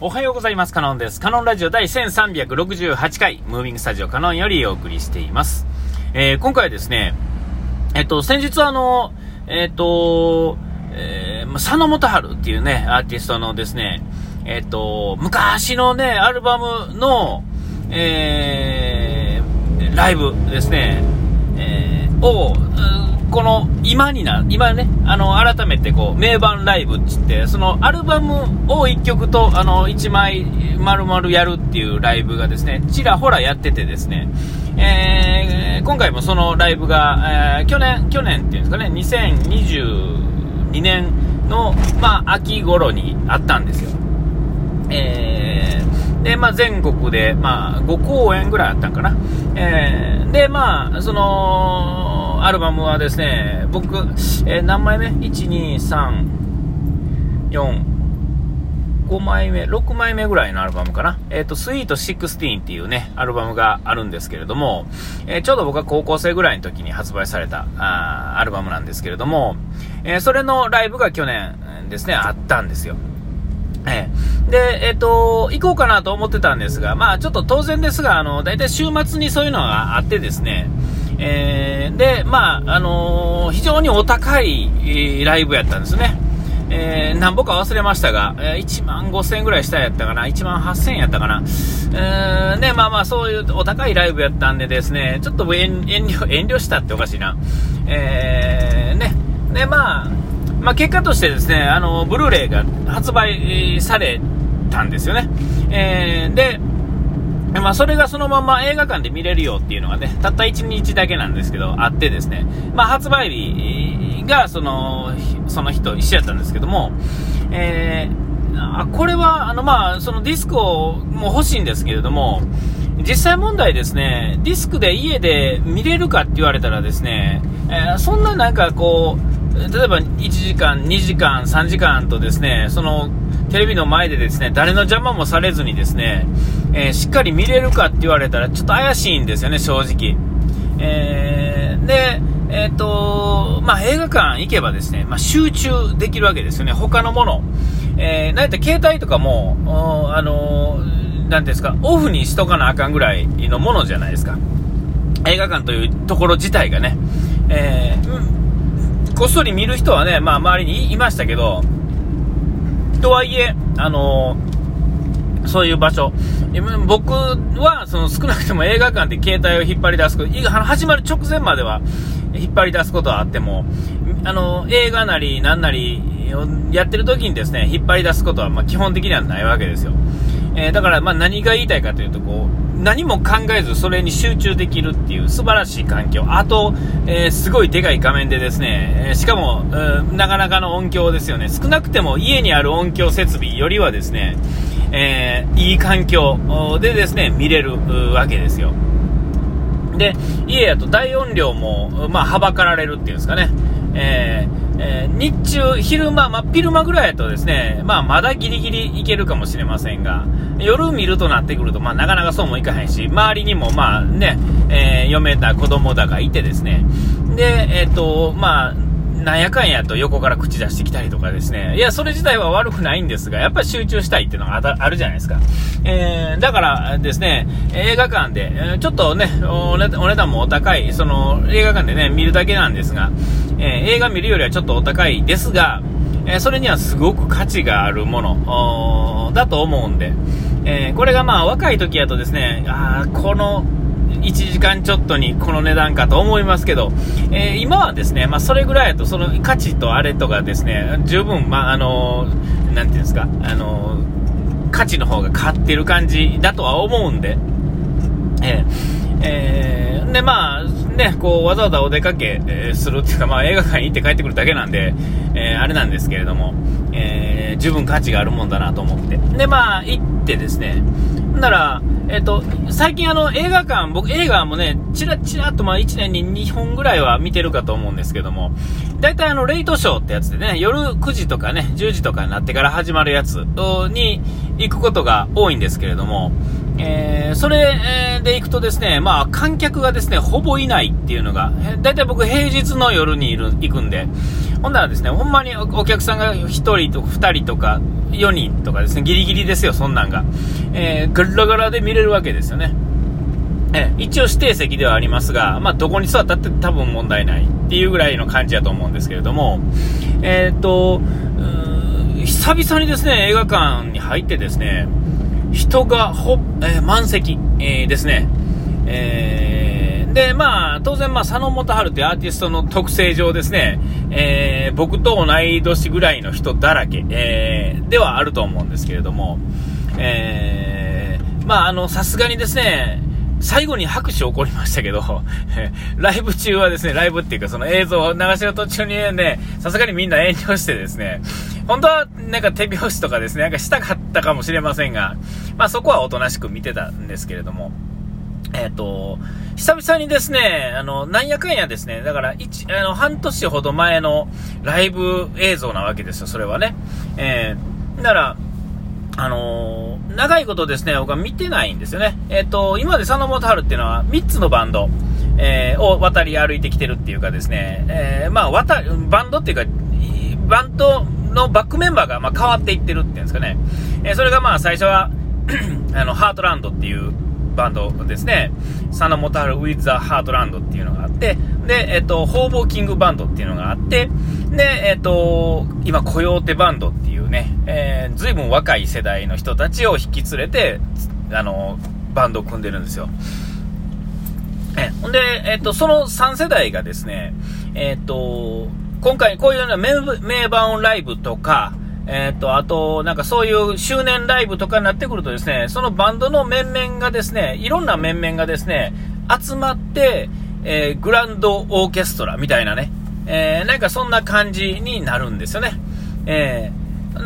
おはようございます。カノンです。カノンラジオ第1368回、ムービングスタジオカノンよりお送りしています。えー、今回はですね、えっと、先日あの、えっと、えー、佐野元春っていうね、アーティストのですね、えっと、昔のね、アルバムの、えー、ライブですね、えー、を、この今にな、今ね、あの、改めてこう、名盤ライブっつって、そのアルバムを1曲と、あの、1枚丸々やるっていうライブがですね、ちらほらやっててですね、えー、今回もそのライブが、えー、去年、去年っていうんですかね、2022年の、まあ、秋頃にあったんですよ。えー、で、まあ、全国で、まあ、5公演ぐらいあったんかな。えー、で、まあ、その、アルバムはですね、僕、えー、何枚目 ?1、2、3、4、5枚目、6枚目ぐらいのアルバムかな。えっ、ー、と、スイート16っていうね、アルバムがあるんですけれども、えー、ちょうど僕が高校生ぐらいの時に発売されたあアルバムなんですけれども、えー、それのライブが去年ですね、あったんですよ。えー、で、えっ、と、行こうかなと思ってたんですが、まあちょっと当然ですが、あの、大体週末にそういうのがあってですね、えー、で、まあ、あのー、非常にお高い、ライブやったんですね。えー、何ぼか忘れましたが、え、1万5000円ぐらいしたやったかな、1万8000円やったかな。えー、ね、まあまあ、そういうお高いライブやったんでですね、ちょっと遠遠慮、遠慮したっておかしいな。えー、ね、で、まあ、まあ、結果としてですね、あの、ブルーレイが発売されたんですよね。えー、で、まあ、それがそのまま映画館で見れるよっていうのがね、たった1日だけなんですけど、あってですね、まあ、発売日がその、その日と一緒やったんですけども、えー、あこれは、あの、まあ、そのディスクをもう欲しいんですけれども、実際問題ですね、ディスクで家で見れるかって言われたらですね、えー、そんななんかこう、例えば1時間、2時間、3時間とですね、そのテレビの前でですね、誰の邪魔もされずにですね、えー、しっかり見れるかって言われたらちょっと怪しいんですよね、正直。えー、で、えっ、ー、と、まあ、映画館行けばですね、まあ、集中できるわけですよね、他のもの。えー、なんやったら携帯とかも、あのー、なんですか、オフにしとかなあかんぐらいのものじゃないですか。映画館というところ自体がね。えー、こっそり見る人はね、まあ、周りにいましたけど、とはいえ、あのそういう場所。僕は、その少なくとも映画館で携帯を引っ張り出すこと、始まる直前までは引っ張り出すことはあっても、あの、映画なり何なりやってる時にですね、引っ張り出すことはま基本的にはないわけですよ。えー、だからま何が言いたいかというと、こう、何も考えずそれに集中できるっていう素晴らしい環境。あと、えー、すごいでかい画面でですね、えしかも、なかなかの音響ですよね。少なくても家にある音響設備よりはですね、えー、いい環境でですね、見れるわけですよ。で、家やと大音量も、まあ、はばかられるっていうんですかね。えーえー、日中、昼間、まあ、昼間ぐらいだとですね、まあ、まだギリギリいけるかもしれませんが、夜見るとなってくると、まあ、なかなかそうもいかへんし、周りにも、まあね、えー、嫁だ、子供だがいてですね、で、えっ、ー、と、まあ、なんやかんやと横から口出してきたりとかですね。いや、それ自体は悪くないんですが、やっぱり集中したいっていうのがあるじゃないですか。えー、だからですね、映画館で、ちょっとねお、値段もお高い、その、映画館でね、見るだけなんですが、えー、映画見るよりはちょっとお高いですが、え、それにはすごく価値があるもの、だと思うんで、えこれがまあ若い時やとですね、ああこの、1時間ちょっとにこの値段かと思いますけど、えー、今はですね、まあ、それぐらいだと、その価値とあれとかですね、十分、まあ、あのー、なんていうんですか、あのー、価値の方が勝ってる感じだとは思うんで、えー、えー、で、まあ、ね、こう、わざわざお出かけ、するっていうか、まあ、映画館に行って帰ってくるだけなんで、えあれなんですけれども、ええ十分価値があるもんだなと思って。で、まあ、行ってですね、なら、えっ、と、最近あの映画館、僕映画もね、ちらちらっとまあ1年に2本ぐらいは見てるかと思うんですけども、大体あのレイトショーってやつでね、夜9時とかね、10時とかになってから始まるやつに行くことが多いんですけれども、えー、それで行くとですね、まあ観客がですね、ほぼいないっていうのが、大体僕平日の夜にいる行くんで、ほんならですね、ほんまにお客さんが1人とか2人とか、4人とかですね、ギリギリですよ、そんなんが。えー、ガラガラで見れるわけですよね。え一応指定席ではありますが、まあ、どこに座ったって多分問題ないっていうぐらいの感じだと思うんですけれども、えっ、と、久々にですね、映画館に入ってですね、人がほ、えー、満席、えー、ですね。えー、で、まあ、当然、まあ、佐野元春というアーティストの特性上ですね、え、僕と同い年ぐらいの人だらけ、え、ではあると思うんですけれども、え、まあ、あの、さすがにですね、最後に拍手起こりましたけど、ライブ中はですね、ライブっていうかその映像を流しの途中にね、さすがにみんな遠慮してですね、本当はなんか手拍子とかですね、なんかしたかったかもしれませんが、まあそこはおとなしく見てたんですけれども、えっ、ー、と、久々にですね、あの、なんやかんやですね、だから、一、あの、半年ほど前のライブ映像なわけですよ、それはね。えー、だから、あのー、長いことですね、僕は見てないんですよね。えっ、ー、と、今まで佐野元春っていうのは3つのバンド、えー、を渡り歩いてきてるっていうかですね、えー、まあ、渡、バンドっていうか、バンドのバックメンバーがま変わっていってるっていうんですかね。えそれがまあ最初は あの、ハートランドっていうバンドですね。佐野元春 with the ハートランドっていうのがあって、で、えっ、と、ホーボーキングバンドっていうのがあって、で、えっ、と、今、コヨーテバンドっていうね、えー、ずいぶん若い世代の人たちを引き連れて、あの、バンドを組んでるんですよ。え、ほんで、えっ、と、その3世代がですね、えっ、と、今回こういうような名盤ライブとか、えっ、と、あと、なんかそういう周年ライブとかになってくるとですね、そのバンドの面々がですね、いろんな面々がですね、集まって、えー、グランドオーケストラみたいなね、えー、なんかそんな感じになるんですよね。え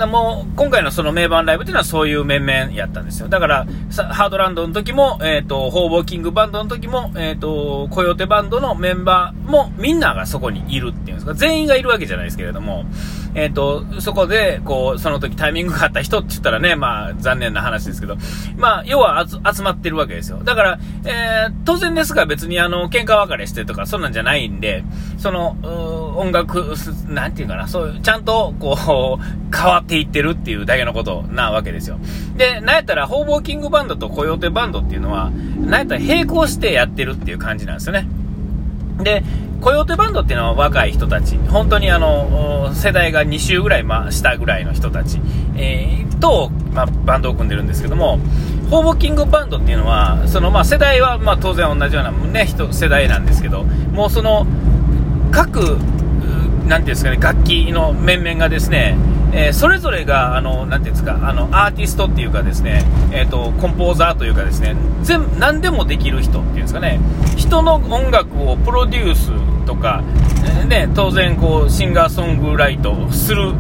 もう、今回のその名盤ライブっていうのはそういう面々やったんですよ。だから、ハードランドの時も、えっ、ー、と、ホーボーキングバンドの時も、えっ、ー、と、コヨテバンドのメンバーもみんながそこにいるっていうんですか、全員がいるわけじゃないですけれども、えっ、ー、と、そこで、こう、その時タイミングがあった人って言ったらね、まあ、残念な話ですけど、まあ、要は集まってるわけですよ。だから、えー、当然ですが別にあの、喧嘩別れしてとか、そんなんじゃないんで、その、音楽、なんていうかな、そういう、ちゃんと、こう、変わっていってるっていうだけのことなわけですよ。で、なんやったら、ホーボーキングバンドとコヨーテバンドっていうのは、なんやったら並行してやってるっていう感じなんですよね。で、コヨーテバンドっていうのは若い人たち、本当にあの、世代が2週ぐらい、まあ、下ぐらいの人たち、えー、と、まあ、バンドを組んでるんですけども、ホーボキングバンドっていうのは、その、まあ、世代は、まあ、当然同じようなね、人、世代なんですけど、もうその、各、なんていうんですかね、楽器の面々がですね、えー、それぞれが、あの、なんていうんですか、あの、アーティストっていうかですね、えっ、ー、と、コンポーザーというかですね、全、何でもできる人っていうんですかね、人の音楽をプロデュースとか、ね、当然、こう、シンガーソングライトする、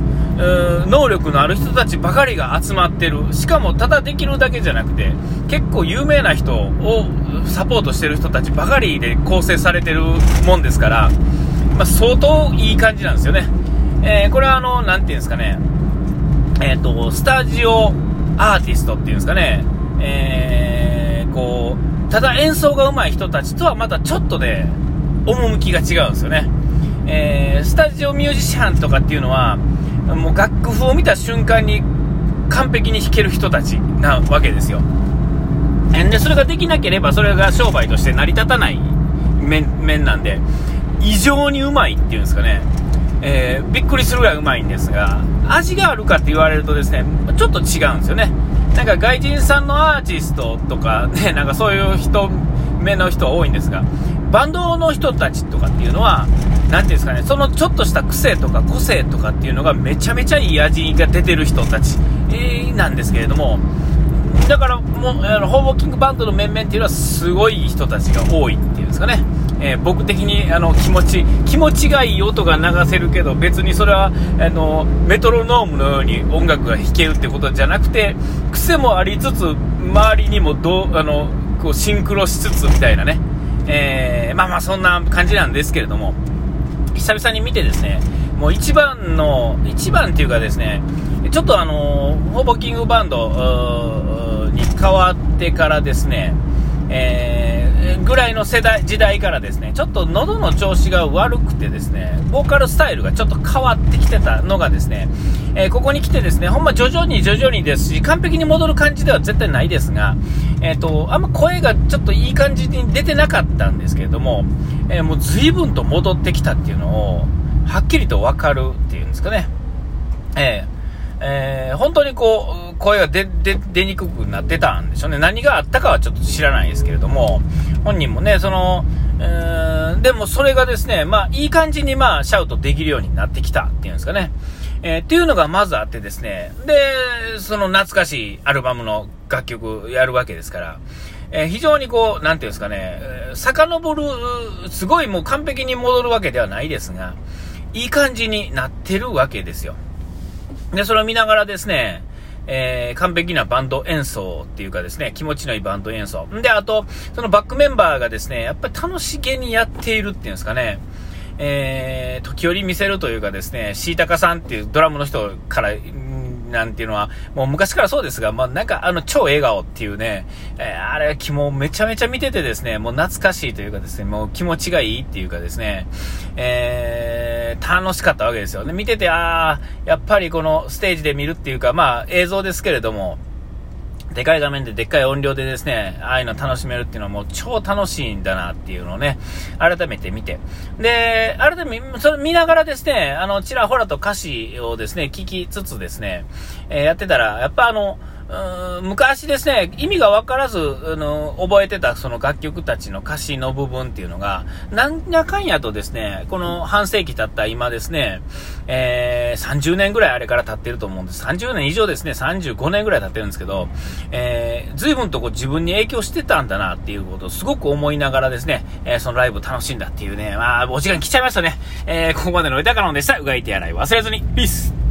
能力のある人たちばかりが集まってる。しかも、ただできるだけじゃなくて、結構有名な人をサポートしてる人たちばかりで構成されてるもんですから、まあ、相当いい感じなんですよね。えー、これはあの、なんていうんですかね、えっ、ー、と、スタジオアーティストっていうんですかね、えー、こう、ただ演奏が上手い人たちとはまたちょっとね、趣が違うんですよね。えー、スタジオミュージシャンとかっていうのは、もう楽譜を見た瞬間に完璧に弾ける人たちなわけですよ。で、それができなければ、それが商売として成り立たない面なんで、異常にうまいっていうんですかね。えー、びっくりするぐらいうまいんですが、味があるかって言われるとですね、ちょっと違うんですよね。なんか外人さんのアーティストとかね、なんかそういう人、目の人は多いんですが、バンドの人たちとかっていうのは、何ていうんですかね、そのちょっとした癖とか個性とかっていうのがめちゃめちゃいい味が出てる人たち、なんですけれども、だからもう、あの、ホーボーキングバンドの面々っていうのはすごい人たちが多いっていうんですかね。えー、僕的にあの気持ち気持ちがいい音が流せるけど別にそれはあのメトロノームのように音楽が弾けるってことじゃなくて癖もありつつ周りにもどあのこうシンクロしつつみたいなね、えー、まあまあそんな感じなんですけれども久々に見てですねもう一番の一番っていうかですねちょっとあのほぼキングバンドに変わってからですね、えー、ぐらいの世代、時代からですね、ちょっと喉の調子が悪くてですね、ボーカルスタイルがちょっと変わってきてたのがですね、えー、ここに来てですね、ほんま徐々に徐々にですし、完璧に戻る感じでは絶対ないですが、えっ、ー、と、あんま声がちょっといい感じに出てなかったんですけれども、えもう随分と戻ってきたっていうのを、はっきりとわかるっていうんですかね。えーえー、本当にこう、声が出、出、出にくくなってたんでしょうね。何があったかはちょっと知らないですけれども、本人もね、その、えー、でもそれがですね、まあ、いい感じにまあ、シャウトできるようになってきたっていうんですかね。えー、っていうのがまずあってですね、で、その懐かしいアルバムの楽曲やるわけですから、えー、非常にこう、なんていうんですかね、遡る、すごいもう完璧に戻るわけではないですが、いい感じになってるわけですよ。で、それを見ながらですね、えー、完璧なバンド演奏っていうかですね、気持ちのいいバンド演奏。で、あと、そのバックメンバーがですね、やっぱり楽しげにやっているっていうんですかね、えー、時折見せるというかですね、シータカさんっていうドラムの人から、なんていうのは、もう昔からそうですが、まあ、なんかあの超笑顔っていうね、えー、あれ、もうめちゃめちゃ見ててですね、もう懐かしいというかですね、もう気持ちがいいっていうかですね、えー、楽しかったわけですよね。見てて、ああ、やっぱりこのステージで見るっていうか、まあ映像ですけれども、でかい画面ででっかい音量でですね、ああいうの楽しめるっていうのはもう超楽しいんだなっていうのをね、改めて見て。で、改めて、それ見ながらですね、あの、ちらほらと歌詞をですね、聞きつつですね、えー、やってたら、やっぱあの、うん昔ですね、意味がわからず、あの、覚えてたその楽曲たちの歌詞の部分っていうのが、なんやかんやとですね、この半世紀経った今ですね、えー、30年ぐらいあれから経ってると思うんです。30年以上ですね、35年ぐらい経ってるんですけど、えー、随分とこう自分に影響してたんだなっていうことをすごく思いながらですね、えー、そのライブ楽しんだっていうね、まあ、お時間来ちゃいましたね。えー、ここまでの歌からのでした。うがいて洗い忘れずに。ピース